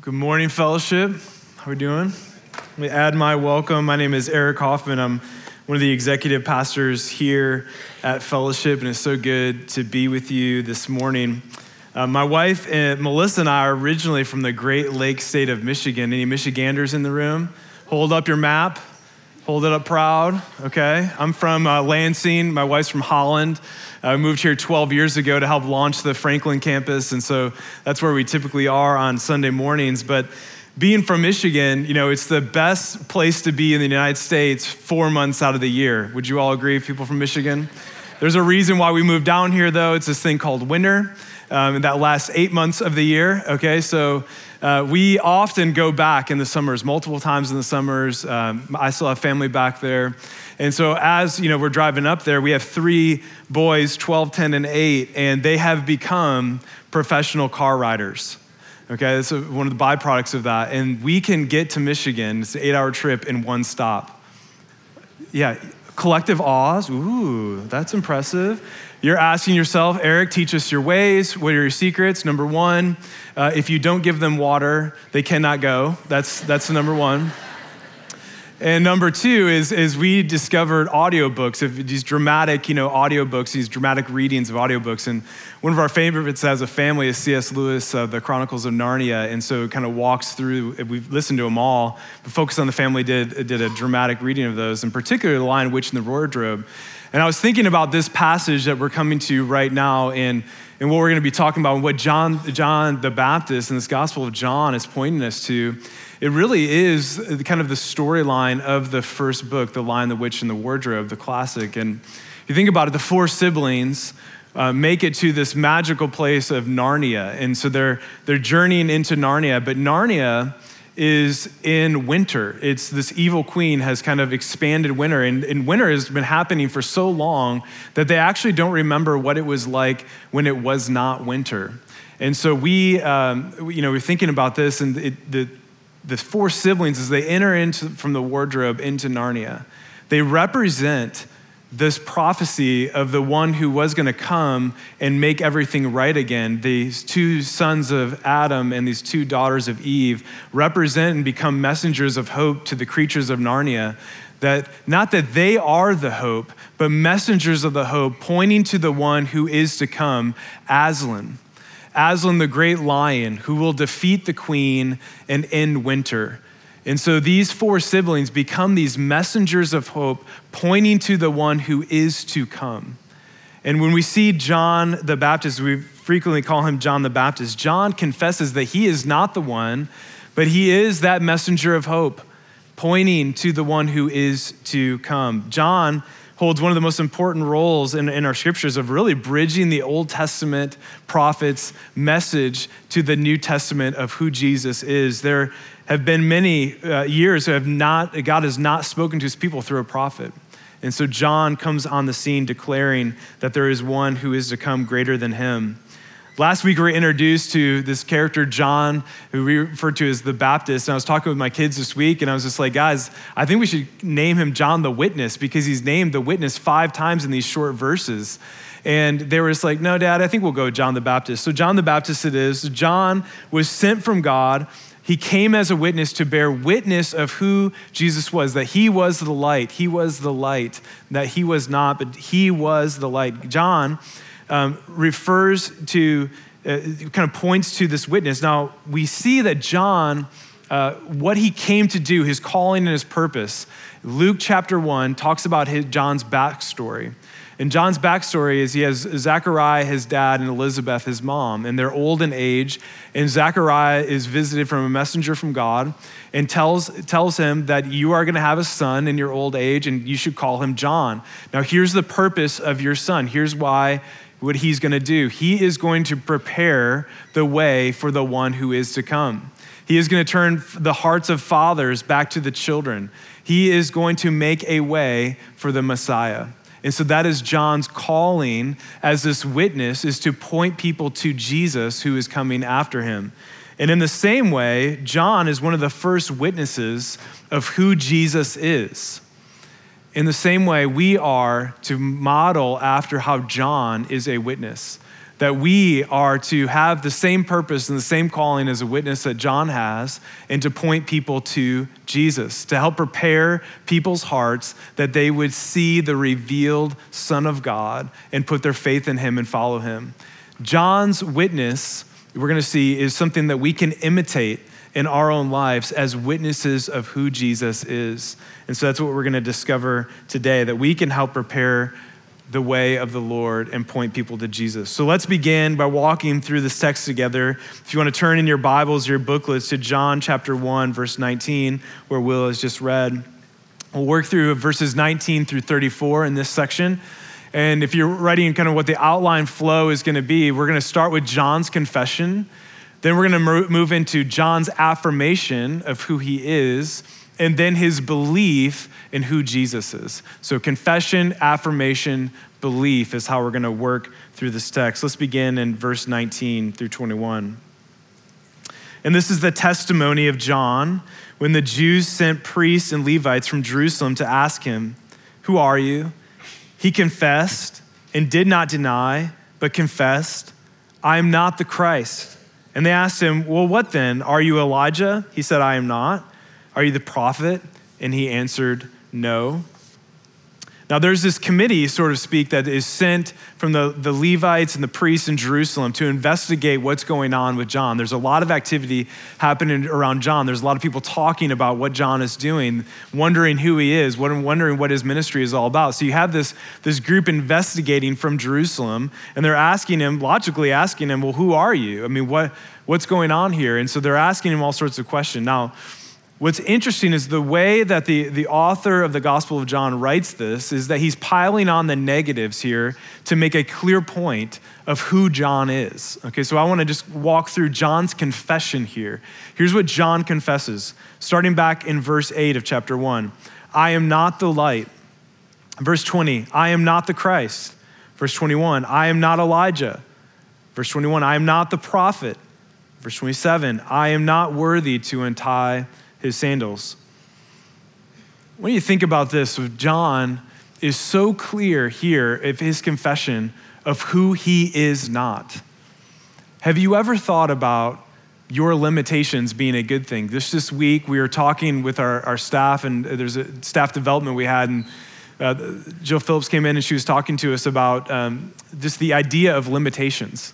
Good morning, fellowship. How are we doing? Let me add my welcome. My name is Eric Hoffman. I'm one of the executive pastors here at Fellowship, and it's so good to be with you this morning. Uh, my wife, and Melissa, and I are originally from the Great Lakes state of Michigan. Any Michiganders in the room? Hold up your map. Hold it up proud, okay? I'm from uh, Lansing. My wife's from Holland. I moved here 12 years ago to help launch the Franklin campus, and so that's where we typically are on Sunday mornings. But being from Michigan, you know, it's the best place to be in the United States four months out of the year. Would you all agree, people from Michigan? There's a reason why we moved down here, though. It's this thing called winter, um, that lasts eight months of the year, okay? So uh, we often go back in the summers, multiple times in the summers. Um, I still have family back there. And so as, you know, we're driving up there, we have three boys, 12, 10, and 8, and they have become professional car riders. Okay, that's one of the byproducts of that. And we can get to Michigan, it's an eight hour trip in one stop. Yeah, collective awes. Ooh, that's impressive. You're asking yourself, Eric, teach us your ways. What are your secrets? Number one, uh, if you don't give them water, they cannot go. That's, that's the number one. And number two is, is we discovered audiobooks, of these dramatic, you know, audiobooks, these dramatic readings of audiobooks. And one of our favorites as a family is C.S. Lewis, uh, The Chronicles of Narnia. And so it kind of walks through, we've listened to them all, but Focus on the Family did, did a dramatic reading of those, and particularly the Lion, Witch, and the Wardrobe. And I was thinking about this passage that we're coming to right now and, and what we're going to be talking about, and what John, John the Baptist in this Gospel of John is pointing us to it really is kind of the storyline of the first book, The Lion, the Witch, and the Wardrobe, the classic. And if you think about it, the four siblings uh, make it to this magical place of Narnia. And so they're, they're journeying into Narnia, but Narnia is in winter. It's this evil queen has kind of expanded winter, and, and, winter has been happening for so long that they actually don't remember what it was like when it was not winter. And so we, um, you know, we're thinking about this, and it, the, the four siblings, as they enter into, from the wardrobe into Narnia, they represent this prophecy of the one who was going to come and make everything right again. These two sons of Adam and these two daughters of Eve represent and become messengers of hope to the creatures of Narnia. That not that they are the hope, but messengers of the hope, pointing to the one who is to come, Aslan. Aslan, the great lion, who will defeat the queen and end winter. And so these four siblings become these messengers of hope, pointing to the one who is to come. And when we see John the Baptist, we frequently call him John the Baptist. John confesses that he is not the one, but he is that messenger of hope, pointing to the one who is to come. John holds one of the most important roles in, in our scriptures of really bridging the Old Testament prophets' message to the New Testament of who Jesus is. There have been many uh, years have not, God has not spoken to his people through a prophet. And so John comes on the scene declaring that there is one who is to come greater than him. Last week, we were introduced to this character, John, who we refer to as the Baptist. And I was talking with my kids this week, and I was just like, guys, I think we should name him John the Witness because he's named the witness five times in these short verses. And they were just like, no, Dad, I think we'll go John the Baptist. So, John the Baptist it is. John was sent from God. He came as a witness to bear witness of who Jesus was, that he was the light. He was the light, that he was not, but he was the light. John um, refers to, uh, kind of points to this witness. Now, we see that John, uh, what he came to do, his calling and his purpose, Luke chapter 1 talks about his, John's backstory. And John's backstory is he has Zachariah, his dad, and Elizabeth, his mom, and they're old in age. And Zachariah is visited from a messenger from God and tells, tells him that you are going to have a son in your old age and you should call him John. Now, here's the purpose of your son. Here's why what he's going to do. He is going to prepare the way for the one who is to come. He is going to turn the hearts of fathers back to the children. He is going to make a way for the Messiah. And so that is John's calling as this witness is to point people to Jesus who is coming after him. And in the same way, John is one of the first witnesses of who Jesus is. In the same way, we are to model after how John is a witness. That we are to have the same purpose and the same calling as a witness that John has, and to point people to Jesus, to help prepare people's hearts that they would see the revealed Son of God and put their faith in him and follow him. John's witness, we're to see, is something that we can imitate in our own lives as witnesses of who Jesus is. And so that's what we're to discover today that we can help prepare the way of the Lord and point people to Jesus. So let's begin by walking through this text together. If you want to turn in your Bibles, your booklets to John chapter 1, verse 19, where Will has just read. We'll work through verses 19 through 34 in this section. And if you're writing kind of what the outline flow is going to be, we're going to start with John's confession then we're going to move into John's affirmation of who he is, and then his belief in who Jesus is. So, confession, affirmation, belief is how we're going to work through this text. Let's begin in verse 19 through 21. And this is the testimony of John when the Jews sent priests and Levites from Jerusalem to ask him, Who are you? He confessed and did not deny, but confessed, I am not the Christ. And they asked him, Well, what then? Are you Elijah? He said, I am not. Are you the prophet? And he answered, No. Now, there's this committee, sort of speak, that is sent from the, the Levites and the priests in Jerusalem to investigate what's going on with John. There's a lot of activity happening around John. There's a lot of people talking about what John is doing, wondering who he is, wondering what his ministry is all about. So you have this, this group investigating from Jerusalem, and they're asking him, logically asking him, Well, who are you? I mean, what, what's going on here? And so they're asking him all sorts of questions. Now, What's interesting is the way that the, the author of the Gospel of John writes this is that he's piling on the negatives here to make a clear point of who John is. Okay, so I want to just walk through John's confession here. Here's what John confesses, starting back in verse 8 of chapter 1 I am not the light. Verse 20, I am not the Christ. Verse 21, I am not Elijah. Verse 21, I am not the prophet. Verse 27, I am not worthy to untie his sandals. When you think about this, John is so clear here of his confession of who he is not. Have you ever thought about your limitations being a good thing? This this week we were talking with our, our staff, and there's a staff development we had, and uh, Jill Phillips came in and she was talking to us about um, just the idea of limitations,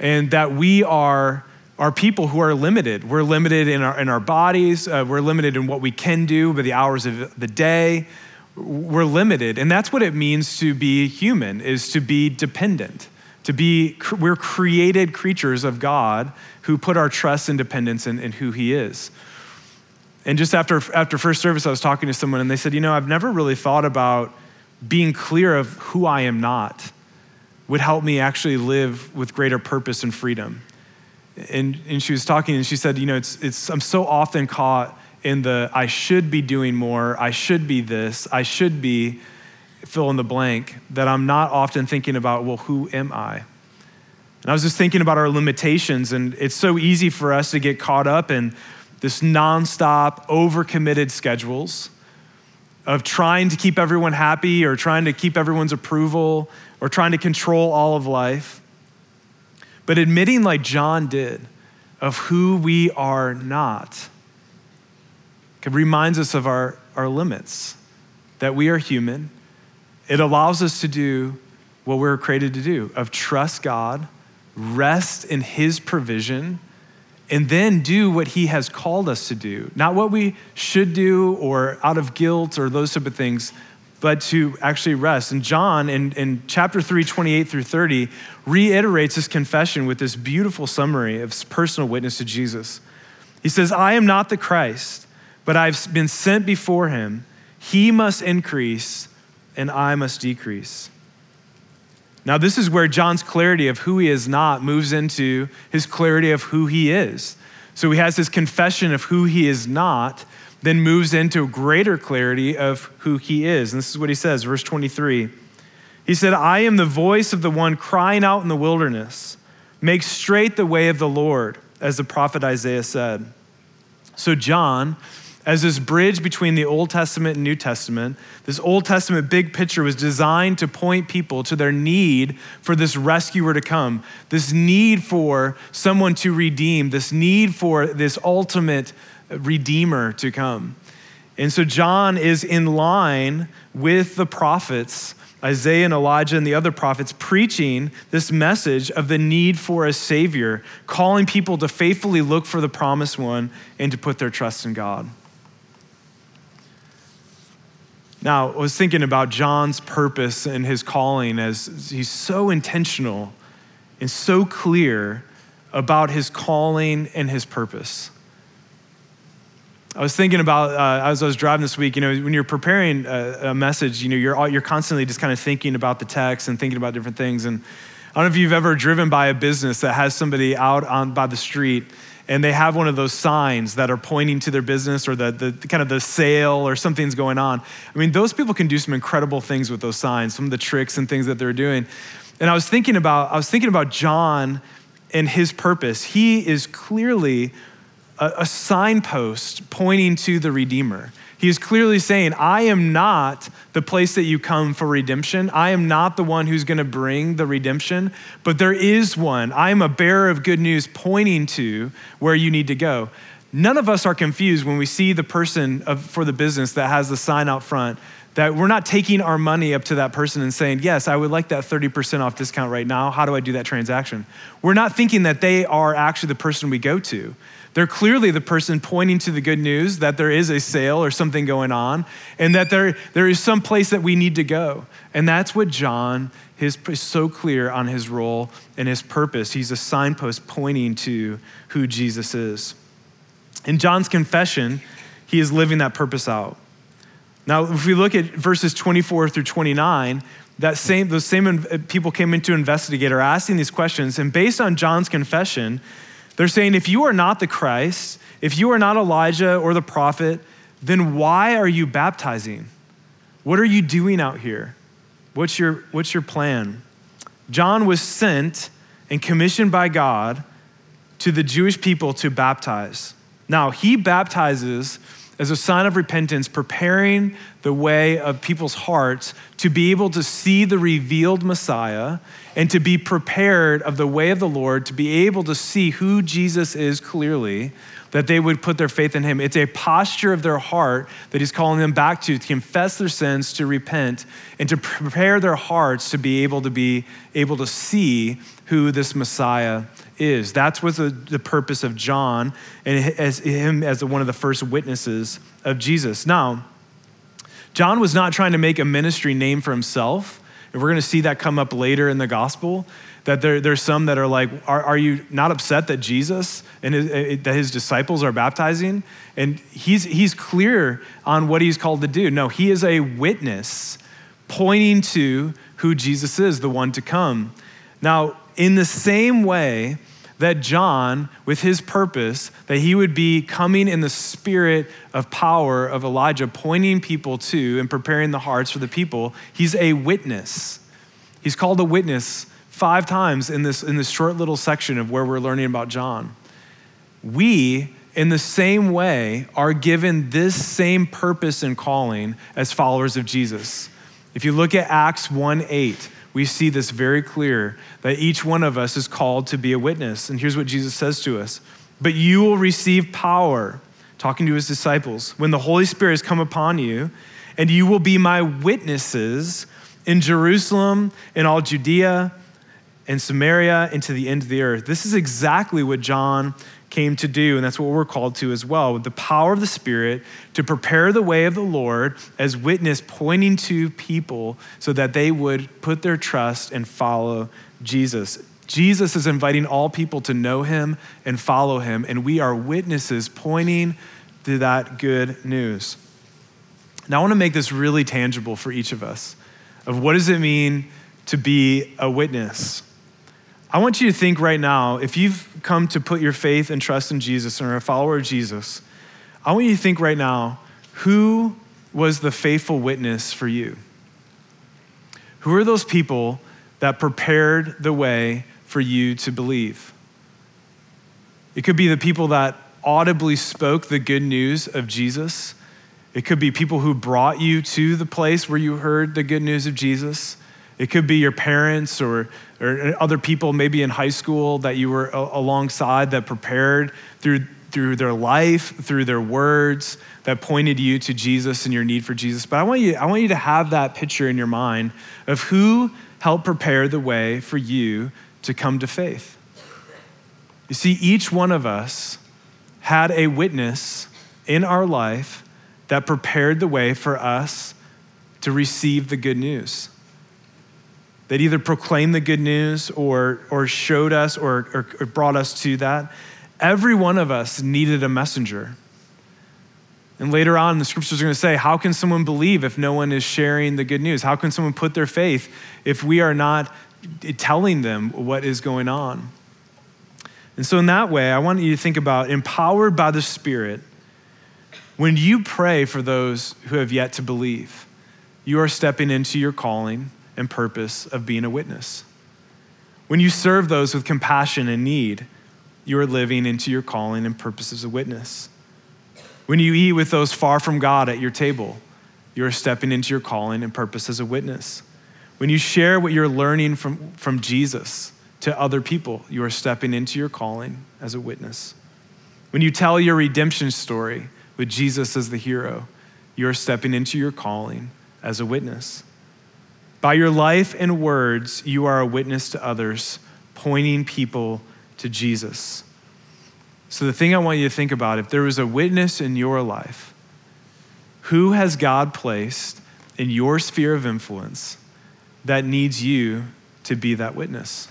and that we are are people who are limited. We're limited in our, in our bodies, uh, we're limited in what we can do by the hours of the day. We're limited. And that's what it means to be human, is to be dependent. To be, we're created creatures of God who put our trust and dependence in, in who He is. And just after, after first service, I was talking to someone and they said, You know, I've never really thought about being clear of who I am not would help me actually live with greater purpose and freedom and, and she was talking and she said, you know, it's, it's, I'm so often caught in the I should be doing more, I should be this, I should be fill in the blank, that I'm not often thinking about, well, who am I? And I was just thinking about our limitations, and it's so easy for us to get caught up in this nonstop, overcommitted schedules of trying to keep everyone happy or trying to keep everyone's approval or trying to control all of life. But admitting, like John did, of who we are not it reminds us of our, our limits, that we are human. It allows us to do what we we're created to do of trust God, rest in His provision, and then do what He has called us to do. Not what we should do or out of guilt or those type of things, but to actually rest. And John, in, in chapter 3, 28 through 30, reiterates his confession with this beautiful summary of personal witness to Jesus. He says, I am not the Christ, but I've been sent before him. He must increase, and I must decrease. Now, this is where John's clarity of who he is not moves into his clarity of who he is. So he has his confession of who he is not, then moves into greater clarity of who he is. And this is what he says, verse 23. He said, I am the voice of the one crying out in the wilderness, make straight the way of the Lord, as the prophet Isaiah said. So, John, as this bridge between the Old Testament and New Testament. This Old Testament big picture was designed to point people to their need for this rescuer to come, this need for someone to redeem, this need for this ultimate redeemer to come. And so John is in line with the prophets Isaiah and Elijah and the other prophets preaching this message of the need for a Savior, calling people to faithfully look for the promised one and to put their trust in God. Now, I was thinking about John's purpose and his calling as he's so intentional and so clear about his calling and his purpose. I was thinking about uh, as I was driving this week. You know, when you're preparing a, a message, you know, you're all, you're constantly just kind of thinking about the text and thinking about different things. And I don't know if you've ever driven by a business that has somebody out on by the street and they have one of those signs that are pointing to their business or the, the, the kind of the sale or something's going on. I mean, those people can do some incredible things with those signs, some of the tricks and things that they're doing. And I was thinking about I was thinking about John and his purpose. He is clearly a, a signpost pointing to the Redeemer. He is clearly saying, I am not the place that you come for redemption. I am not the one who's going to bring the redemption, but there is one. I am a bearer of good news pointing to where you need to go. None of us are confused when we see the person of, for the business that has the sign out front that we're not taking our money up to that person and saying, Yes, I would like that 30% off discount right now. How do I do that transaction? We're not thinking that they are actually the person we go to. They're clearly the person pointing to the good news that there is a sale or something going on and that there, there is some place that we need to go. And that's what John is so clear on his role and his purpose. He's a signpost pointing to who Jesus is. In John's confession, he is living that purpose out. Now, if we look at verses 24 through 29, that same, those same people came in to investigate are asking these questions. And based on John's confession, they're saying, if you are not the Christ, if you are not Elijah or the prophet, then why are you baptizing? What are you doing out here? What's your, what's your plan? John was sent and commissioned by God to the Jewish people to baptize. Now, he baptizes as a sign of repentance, preparing the way of people's hearts to be able to see the revealed Messiah and to be prepared of the way of the Lord, to be able to see who Jesus is clearly, that they would put their faith in him. It's a posture of their heart that he's calling them back to, to confess their sins, to repent, and to prepare their hearts to be able to be able to see who this Messiah is. That's what the, the purpose of John and as him as one of the first witnesses of Jesus. Now, John was not trying to make a ministry name for himself. And we're going to see that come up later in the gospel. That there, there's some that are like, are, are you not upset that Jesus and his, eh, that his disciples are baptizing? And he's, he's clear on what he's called to do. No, he is a witness pointing to who Jesus is, the one to come. Now, in the same way that John, with his purpose, that he would be coming in the spirit of power of Elijah, pointing people to and preparing the hearts for the people, he's a witness. He's called a witness five times in this, in this short little section of where we're learning about John. We, in the same way, are given this same purpose and calling as followers of Jesus. If you look at Acts 1 8, we see this very clear that each one of us is called to be a witness. And here's what Jesus says to us But you will receive power, talking to his disciples, when the Holy Spirit has come upon you, and you will be my witnesses in Jerusalem, in all Judea, and Samaria, and to the end of the earth. This is exactly what John came to do, and that's what we're called to as well, with the power of the Spirit to prepare the way of the Lord as witness pointing to people so that they would put their trust and follow Jesus. Jesus is inviting all people to know him and follow him, and we are witnesses pointing to that good news. Now, I want to make this really tangible for each of us of what does it mean to be a witness? I want you to think right now, if you've come to put your faith and trust in Jesus and are a follower of Jesus, I want you to think right now, who was the faithful witness for you? Who are those people that prepared the way for you to believe? It could be the people that audibly spoke the good news of Jesus. It could be people who brought you to the place where you heard the good news of Jesus. It could be your parents or, or other people, maybe in high school, that you were alongside that prepared through, through their life, through their words, that pointed you to Jesus and your need for Jesus. But I want you, I want you to have that picture in your mind of who helped prepare the way for you to come to faith. You see, each one of us had a witness in our life that prepared the way for us to receive the good news. That either proclaimed the good news or, or showed us or, or, or brought us to that. Every one of us needed a messenger. And later on, the scriptures are going to say, How can someone believe if no one is sharing the good news? How can someone put their faith if we are not telling them what is going on? And so, in that way, I want you to think about empowered by the Spirit. When you pray for those who have yet to believe, you are stepping into your calling and purpose of being a witness. When you serve those with compassion and need, you are living into your calling and purpose as a witness. When you eat with those far from God at your table, you're stepping into your calling and purpose as a witness. When you share what you're learning from, from Jesus to other people, you are stepping into your calling as a witness. When you tell your redemption story with Jesus as the hero, you are stepping into your calling as a witness. By your life and words, you are a witness to others, pointing people to Jesus. So, the thing I want you to think about if there was a witness in your life, who has God placed in your sphere of influence that needs you to be that witness?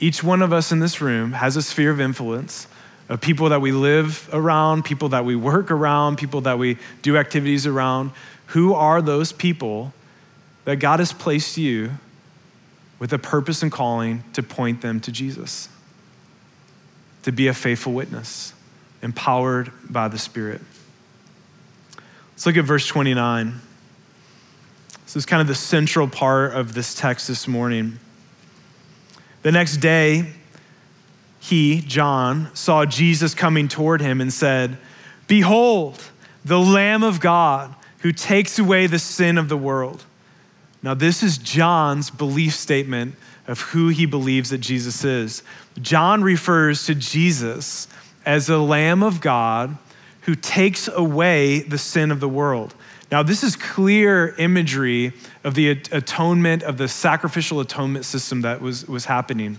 Each one of us in this room has a sphere of influence of people that we live around, people that we work around, people that we do activities around. Who are those people that God has placed you with a purpose and calling to point them to Jesus? to be a faithful witness, empowered by the Spirit. Let's look at verse 29. This is kind of the central part of this text this morning. The next day, he, John, saw Jesus coming toward him and said, Behold, the Lamb of God who takes away the sin of the world. Now, this is John's belief statement of who he believes that Jesus is. John refers to Jesus as the Lamb of God who takes away the sin of the world. Now, this is clear imagery of the atonement, of the sacrificial atonement system that was, was happening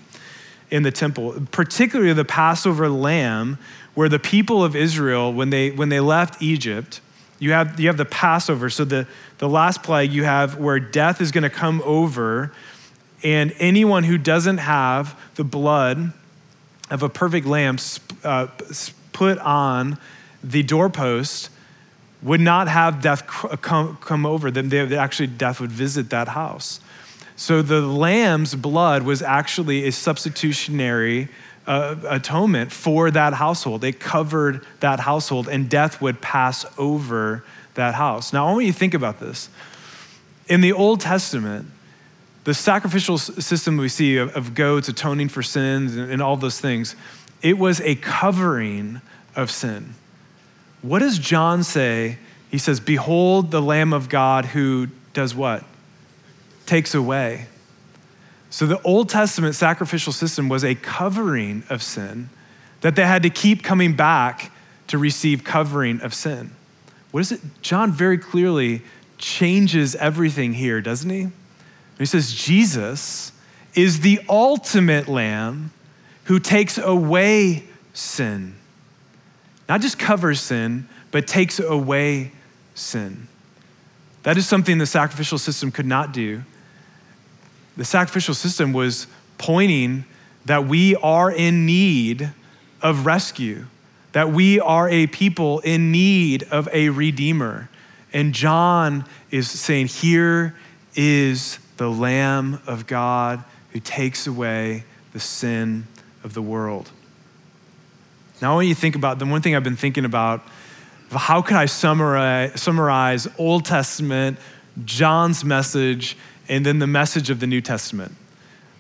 in the temple, particularly the Passover lamb, where the people of Israel, when they, when they left Egypt, you have, you have the Passover. So, the, the last plague you have where death is going to come over and anyone who doesn't have the blood of a perfect lamb uh, put on the doorpost would not have death come, come over them. They, actually, death would visit that house. So the lamb's blood was actually a substitutionary uh, atonement for that household. It covered that household, and death would pass over that house. Now, I want you to think about this. In the Old Testament, the sacrificial system we see of, of goats atoning for sins and, and all those things, it was a covering of sin. What does John say? He says, Behold the Lamb of God who does what? Takes away. So the Old Testament sacrificial system was a covering of sin that they had to keep coming back to receive covering of sin. What is it? John very clearly changes everything here, doesn't he? He says, Jesus is the ultimate lamb who takes away sin. Not just covers sin, but takes away sin. That is something the sacrificial system could not do. The sacrificial system was pointing that we are in need of rescue, that we are a people in need of a redeemer. And John is saying, Here is the Lamb of God who takes away the sin of the world. Now, when you think about the one thing I've been thinking about, how could I summarize, summarize Old Testament, John's message, and then the message of the New Testament?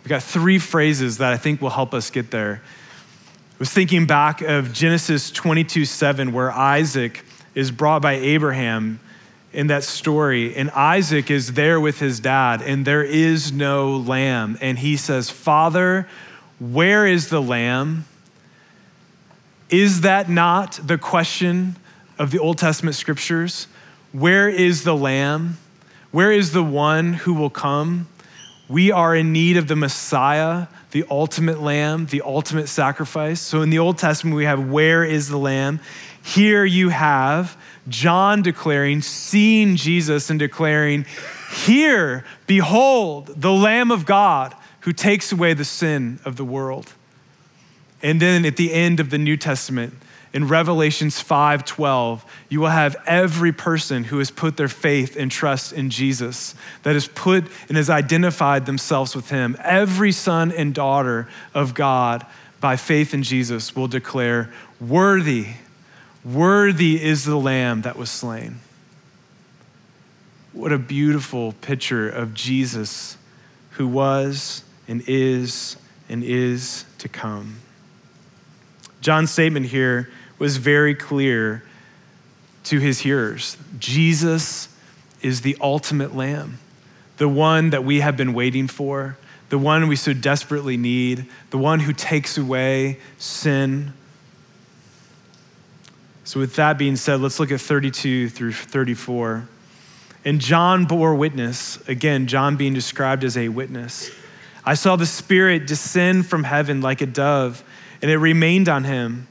We've got three phrases that I think will help us get there. I was thinking back of Genesis 22 7, where Isaac is brought by Abraham in that story. And Isaac is there with his dad, and there is no lamb. And he says, Father, where is the lamb? Is that not the question of the Old Testament scriptures? Where is the lamb? Where is the one who will come? We are in need of the Messiah, the ultimate lamb, the ultimate sacrifice. So in the Old Testament, we have, Where is the lamb? Here you have John declaring, seeing Jesus and declaring, Here, behold, the Lamb of God who takes away the sin of the world. And then at the end of the New Testament, in Revelations 5:12, you will have every person who has put their faith and trust in Jesus, that has put and has identified themselves with him. Every son and daughter of God by faith in Jesus will declare, "Worthy Worthy is the lamb that was slain. What a beautiful picture of Jesus who was and is and is to come. John's statement here was very clear to his hearers. Jesus is the ultimate lamb, the one that we have been waiting for, the one we so desperately need, the one who takes away sin so, with that being said, let's look at 32 through 34. And John bore witness, again, John being described as a witness. I saw the Spirit descend from heaven like a dove, and it remained on him.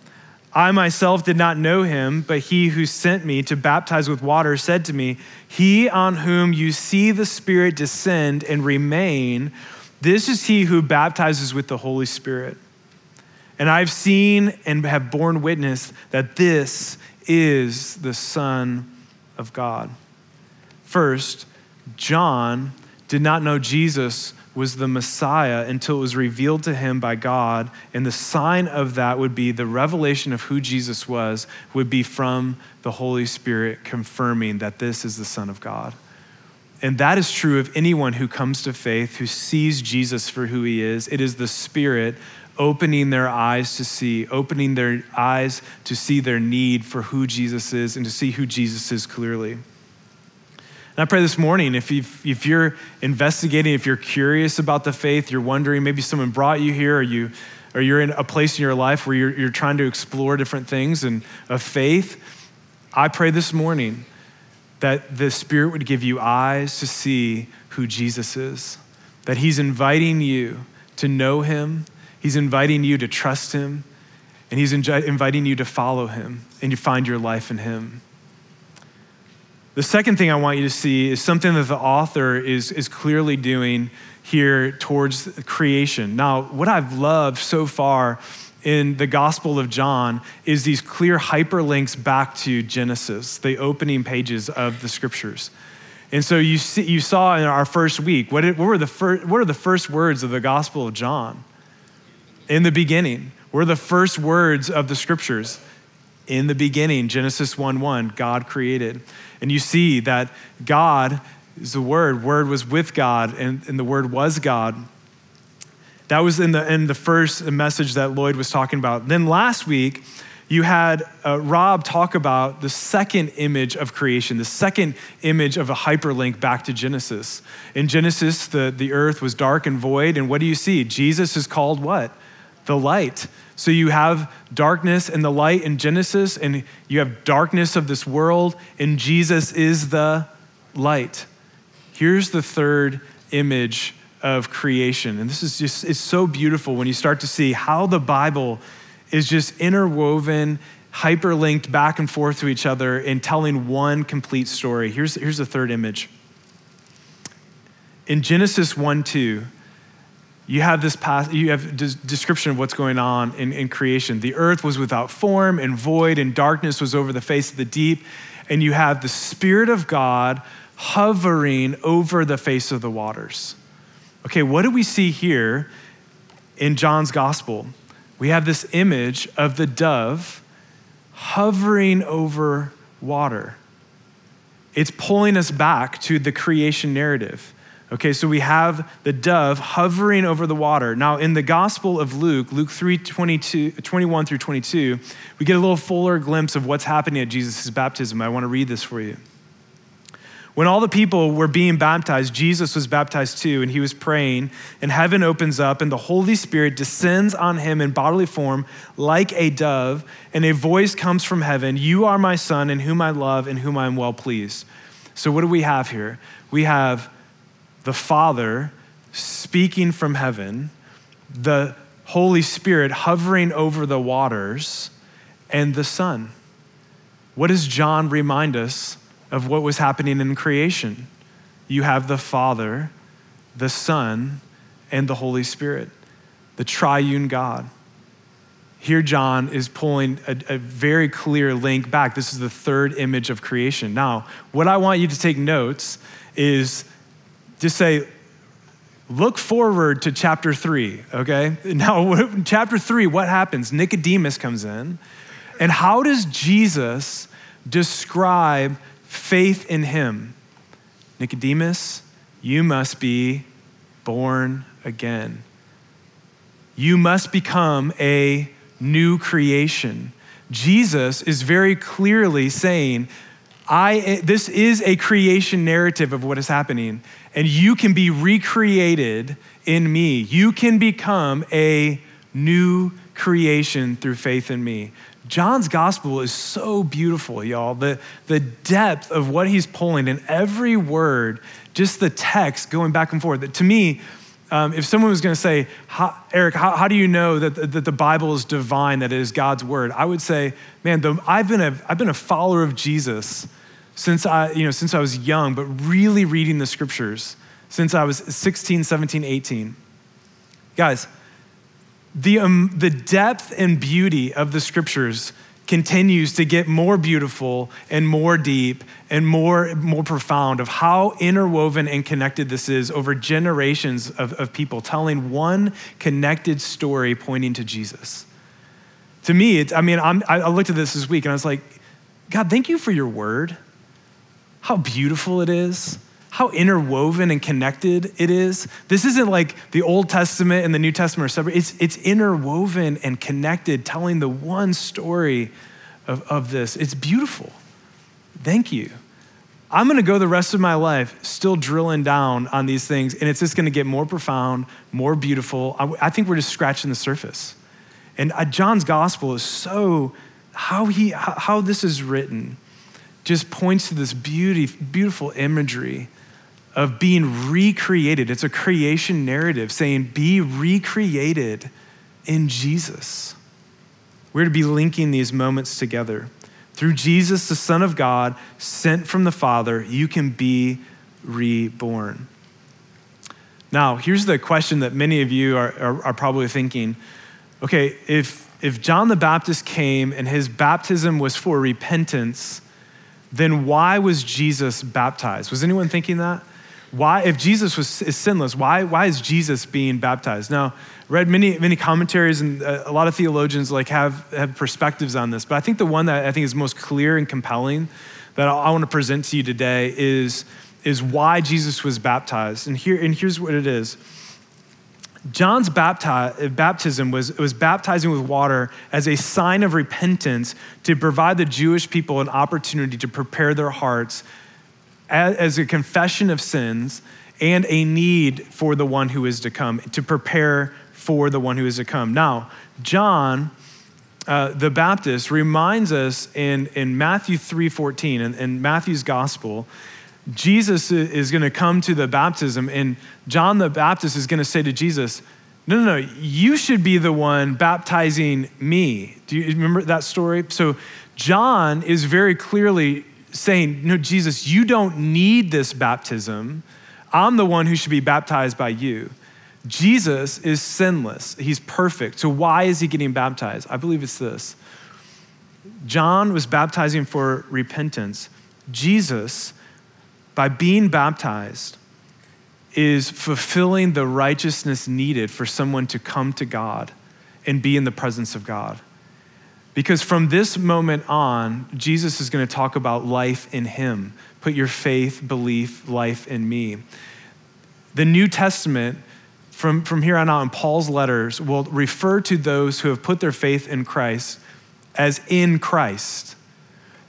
I myself did not know him, but he who sent me to baptize with water said to me, He on whom you see the Spirit descend and remain, this is he who baptizes with the Holy Spirit. And I've seen and have borne witness that this is the Son of God. First, John did not know Jesus was the Messiah until it was revealed to him by God. And the sign of that would be the revelation of who Jesus was, would be from the Holy Spirit confirming that this is the Son of God. And that is true of anyone who comes to faith, who sees Jesus for who he is. It is the Spirit opening their eyes to see, opening their eyes to see their need for who Jesus is and to see who Jesus is clearly. And I pray this morning, if, if you're investigating, if you're curious about the faith, you're wondering, maybe someone brought you here, or, you, or you're in a place in your life where you're, you're trying to explore different things and of faith, I pray this morning that the Spirit would give you eyes to see who Jesus is, that He's inviting you to know Him He's inviting you to trust Him, and He's inviting you to follow Him and you find your life in Him. The second thing I want you to see is something that the author is, is clearly doing here towards creation. Now, what I've loved so far in the Gospel of John is these clear hyperlinks back to Genesis, the opening pages of the scriptures. And so you, see, you saw in our first week, what, what, were the fir- what are the first words of the Gospel of John? in the beginning. We're the first words of the scriptures. In the beginning, Genesis 1 1, God created. And you see that God is the Word. Word was with God, and, and the Word was God. That was in the, in the first message that Lloyd was talking about. Then last week, you had uh, Rob talk about the second image of creation, the second image of a hyperlink back to Genesis. In Genesis, the, the earth was dark and void, and what do you see? Jesus is called what? the light. So you have darkness and the light in Genesis, and you have darkness of this world, and Jesus is the light. Here's the third image of creation. And this is just, it's so beautiful when you start to see how the Bible is just interwoven, hyperlinked back and forth to each other in telling one complete story. Here's, here's the third image. In Genesis 1 2, you have this past, you have description of what's going on in, in creation. The earth was without form and void, and darkness was over the face of the deep. And you have the Spirit of God hovering over the face of the waters. Okay, what do we see here in John's gospel? We have this image of the dove hovering over water. It's pulling us back to the creation narrative Okay, so we have the dove hovering over the water. Now, in the Gospel of Luke, Luke 3 22, 21 through 22, we get a little fuller glimpse of what's happening at Jesus' baptism. I want to read this for you. When all the people were being baptized, Jesus was baptized too, and he was praying, and heaven opens up, and the Holy Spirit descends on him in bodily form like a dove, and a voice comes from heaven You are my son, in whom I love, and whom I am well pleased. So, what do we have here? We have the Father speaking from heaven, the Holy Spirit hovering over the waters, and the Son. What does John remind us of what was happening in creation? You have the Father, the Son, and the Holy Spirit, the triune God. Here, John is pulling a, a, very clear link back. This is the third image of creation. Now, what I want you to take notes is just say, look forward to chapter three, okay? Now, chapter three, what happens? Nicodemus comes in, and how does Jesus describe faith in him? Nicodemus, you must be born again. You must become a new creation. Jesus is very clearly saying, I, this is a creation narrative of what is happening and you can be recreated in me. You can become a new creation through faith in me. John's gospel is so beautiful, y'all. The, the depth of what he's pulling in every word, just the text going back and forth. To me, um, if someone was going to say, Eric, how, how, do you know that, that the Bible is divine, that it is God's word? I would say, man, the, I've, been a, I've been a follower of Jesus since I, you know, since I was young, but really reading the scriptures since I was 16, 17, 18. Guys, the, um, the depth and beauty of the scriptures continues to get more beautiful and more deep and more, more profound of how interwoven and connected this is over generations of, of people telling one connected story pointing to Jesus. To me, it's, I mean, I'm, I looked at this this week and I was like, God, thank you for your word how beautiful it is, how interwoven and connected it is. This isn't like the Old Testament and the New Testament are separate. It's, it's interwoven and connected, telling the one story of, of this. It's beautiful. Thank you. I'm going to go the rest of my life still drilling down on these things, and it's just going to get more profound, more beautiful. I, I think we're just scratching the surface. And uh, John's gospel is so how he how this is written just points to this beauty, beautiful imagery of being recreated. It's a creation narrative saying, be recreated in Jesus. We're to be linking these moments together. Through Jesus, the Son of God, sent from the Father, you can be reborn. Now, here's the question that many of you are, are, are probably thinking okay, if, if John the Baptist came and his baptism was for repentance, then why was Jesus baptized? Was anyone thinking that? Why, if Jesus was is sinless, why, why is Jesus being baptized? Now, read many, many commentaries and uh, a lot of theologians like have, have perspectives on this, but I think the one that I think is most clear and compelling that I, I want to present to you today is, is why Jesus was baptized. And, here, and here's what it is. John's bapti- baptism was, was baptizing with water as a sign of repentance to provide the Jewish people an opportunity to prepare their hearts as, as a confession of sins and a need for the one who is to come, to prepare for the one who is to come. Now, John, uh, the Baptist, reminds us in, in Matthew 3.14, in, in Matthew's gospel, Jesus is going to come to the baptism, and John the Baptist is going to say to Jesus, No, no, no, you should be the one baptizing me. Do you remember that story? So, John is very clearly saying, No, Jesus, you don't need this baptism. I'm the one who should be baptized by you. Jesus is sinless, he's perfect. So, why is he getting baptized? I believe it's this John was baptizing for repentance. Jesus by being baptized is fulfilling the righteousness needed for someone to come to God and be in the presence of God. Because from this moment on, Jesus is going to talk about life in Him. Put your faith, belief, life in me. the New Testament, from, from here on out in Paul's letters, will refer to those who have put their faith in Christ as in Christ.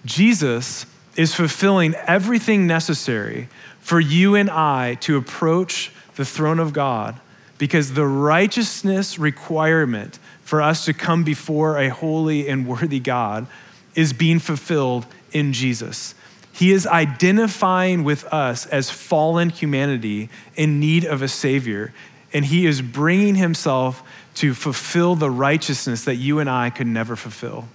Jesus is fulfilling everything necessary for you and I to approach the throne of God because the righteousness requirement for us to come before a holy and worthy God is being fulfilled in Jesus. He is identifying with us as fallen humanity in need of a Savior, and He is bringing Himself to fulfill the righteousness that you and I could never fulfill.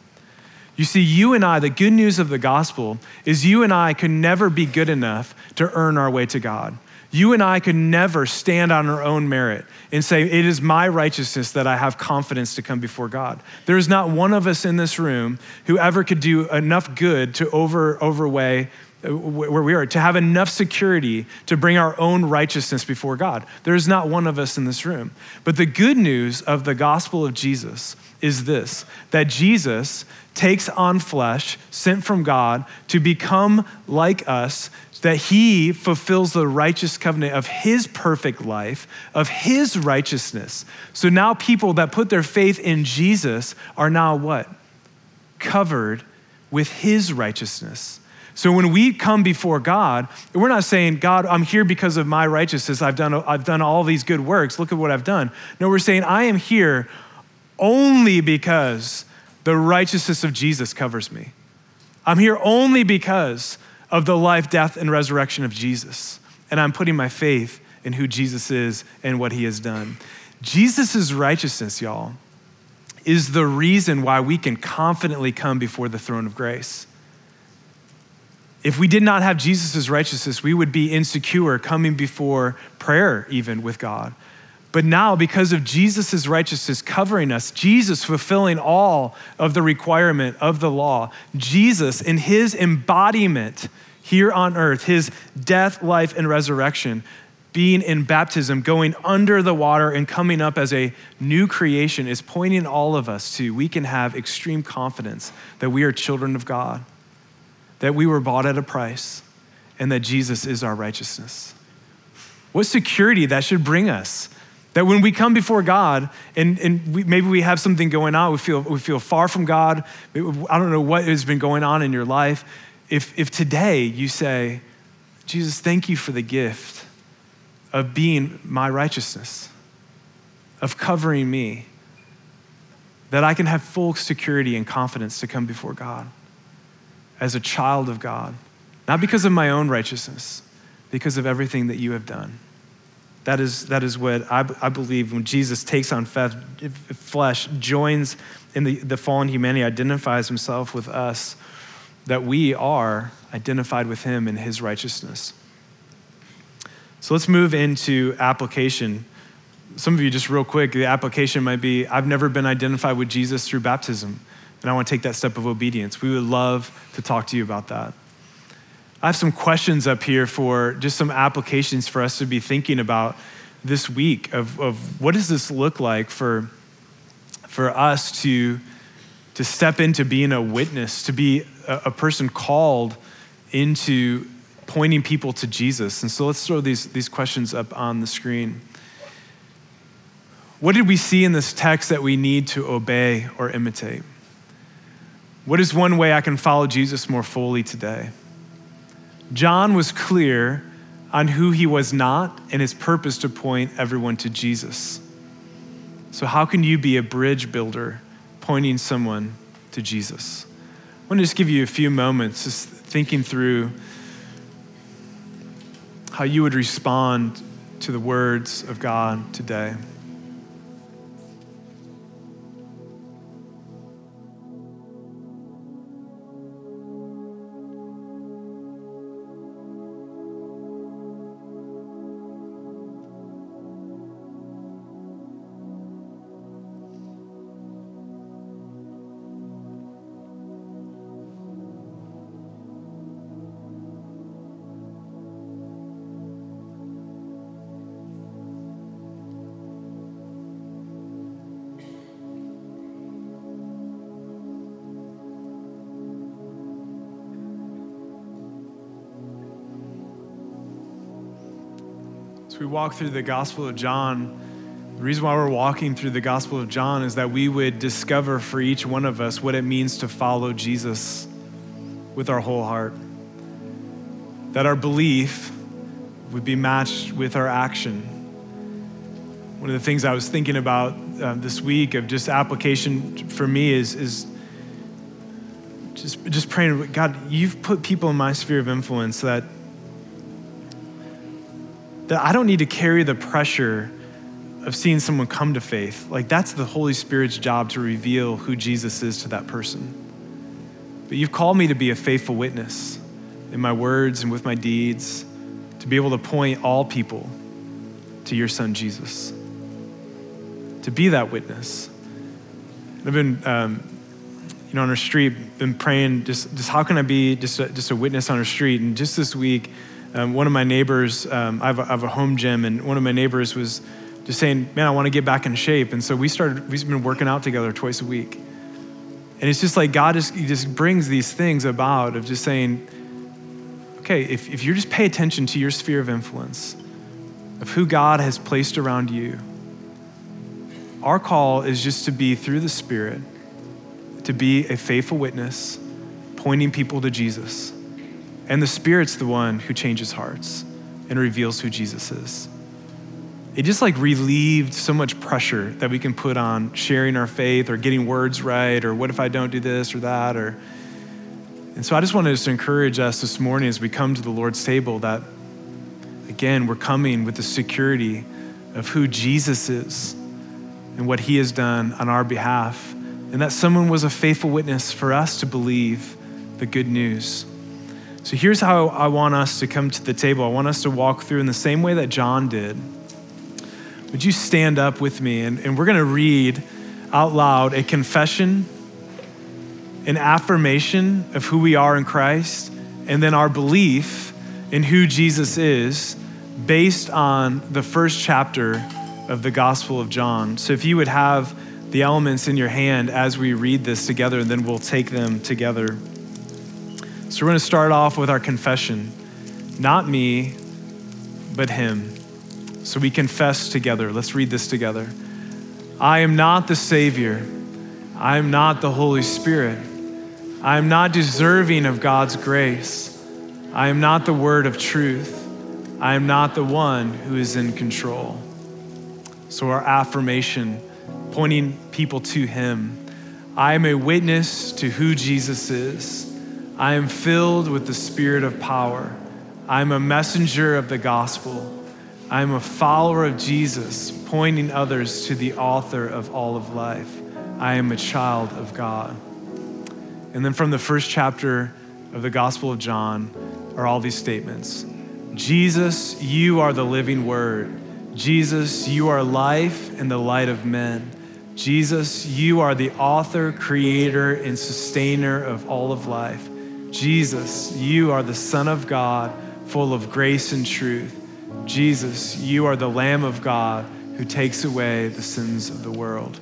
You see, you and I, the good news of the gospel is you and I could never be good enough to earn our way to God. You and I could never stand on our own merit and say, It is my righteousness that I have confidence to come before God. There is not one of us in this room who ever could do enough good to over, overweigh where we are, to have enough security to bring our own righteousness before God. There is not one of us in this room. But the good news of the gospel of Jesus is this that Jesus takes on flesh, sent from God, to become like us, that he fulfills the righteous covenant of his perfect life, of his righteousness. So now people that put their faith in Jesus are now what? Covered with his righteousness. So when we come before God, we're not saying, God, I'm here because of my righteousness. I've done, I've done all these good works. Look at what I've done. No, we're saying, I am here only because the righteousness of Jesus covers me. I'm here only because of the life, death, and resurrection of Jesus. And I'm putting my faith in who Jesus is and what he has done. Jesus' righteousness, y'all, is the reason why we can confidently come before the throne of grace. If we did not have Jesus' righteousness, we would be insecure coming before prayer, even with God. But now, because of Jesus' righteousness covering us, Jesus fulfilling all of the requirement of the law, Jesus in his embodiment here on earth, his death, life, and resurrection, being in baptism, going under the water and coming up as a new creation, is pointing all of us to we can have extreme confidence that we are children of God, that we were bought at a price, and that Jesus is our righteousness. What security that should bring us that when we come before God and, and we, maybe we have something going on, we feel, we feel far from God, I don't know what has been going on in your life. If, if today you say, Jesus, thank you for the gift of being my righteousness, of covering me, that I can have full security and confidence to come before God as a child of God, not because of my own righteousness, because of everything that you have done. That is, that is what I, I believe when Jesus takes on flesh, joins in the, the fallen humanity, identifies himself with us, that we are identified with him in his righteousness. So let's move into application. Some of you, just real quick, the application might be I've never been identified with Jesus through baptism, and I want to take that step of obedience. We would love to talk to you about that. I have some questions up here for just some applications for us to be thinking about this week of, of what does this look like for, for us to, to step into being a witness, to be a, a person called into pointing people to Jesus. And so let's throw these, these questions up on the screen. What did we see in this text that we need to obey or imitate? What is one way I can follow Jesus more fully today? John was clear on who he was not and his purpose to point everyone to Jesus. So, how can you be a bridge builder pointing someone to Jesus? I want to just give you a few moments just thinking through how you would respond to the words of God today. As we walk through the Gospel of John, the reason why we're walking through the Gospel of John is that we would discover for each one of us what it means to follow Jesus with our whole heart. That our belief would be matched with our action. One of the things I was thinking about uh, this week of just application for me is, is just, just praying, God, you've put people in my sphere of influence that, that I don't need to carry the pressure of seeing someone come to faith. Like, that's the Holy Spirit's job to reveal who Jesus is to that person. But you've called me to be a faithful witness in my words and with my deeds, to be able to point all people to your son, Jesus, to be that witness. I've been, um, you know, on our street, been praying just, just how can I be just a, just a witness on our street? And just this week, um, one of my neighbors, um, I, have a, I have a home gym, and one of my neighbors was just saying, man, I want to get back in shape. And so we started, we've been working out together twice a week. And it's just like God just, he just brings these things about of just saying, okay, if, if you just pay attention to your sphere of influence, of who God has placed around you, our call is just to be through the Spirit to be a faithful witness, pointing people to Jesus. And the Spirit's the one who changes hearts and reveals who Jesus is. It just like relieved so much pressure that we can put on sharing our faith or getting words right or what if I don't do this or that or and so I just wanted to encourage us this morning as we come to the Lord's table that again we're coming with the security of who Jesus is and what he has done on our behalf and that someone was a faithful witness for us to believe the good news. So here's how I want us to come to the table. I want us to walk through in the same way that John did. Would you stand up with me? And, and we're going to read out loud a confession, an affirmation of who we are in Christ, and then our belief in who Jesus is based on the first chapter of the Gospel of John. So if you would have the elements in your hand as we read this together, and then we'll take them together. So we're going to start off with our confession. Not me, but him. So we confess together. Let's read this together. I am not the Savior. I am not the Holy Spirit. I am not deserving of God's grace. I am not the word of truth. I am not the one who is in control. So, our affirmation pointing people to Him. I am a witness to who Jesus is. I am filled with the Spirit of power. I am a messenger of the gospel. I am a follower of Jesus, pointing others to the author of all of life. I am a child of God. And then from the first chapter of the Gospel of John are all these statements Jesus, you are the living word. Jesus, you are life and the light of men. Jesus, you are the author, creator, and sustainer of all of life. Jesus, you are the Son of God, full of grace and truth. Jesus, you are the Lamb of God who takes away the sins of the world.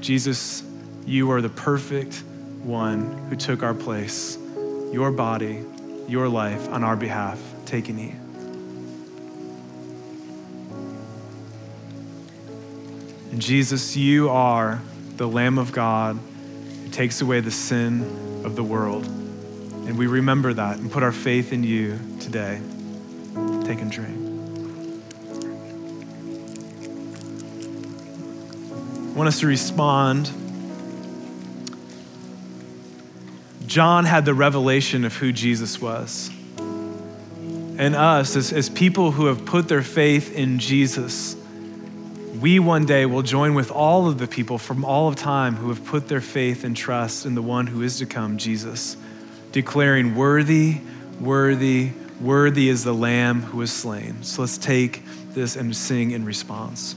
Jesus, you are the perfect one who took our place, your body, your life on our behalf. Take and eat. And Jesus, you are the Lamb of God who takes away the sin of the world. And we remember that and put our faith in you today. Take and drink. I want us to respond. John had the revelation of who Jesus was. And us, as, as people who have put their faith in Jesus, we one day will join with all of the people from all of time who have put their faith and trust in the one who is to come, Jesus, declaring, Worthy, worthy, worthy is the Lamb who was slain. So let's take this and sing in response.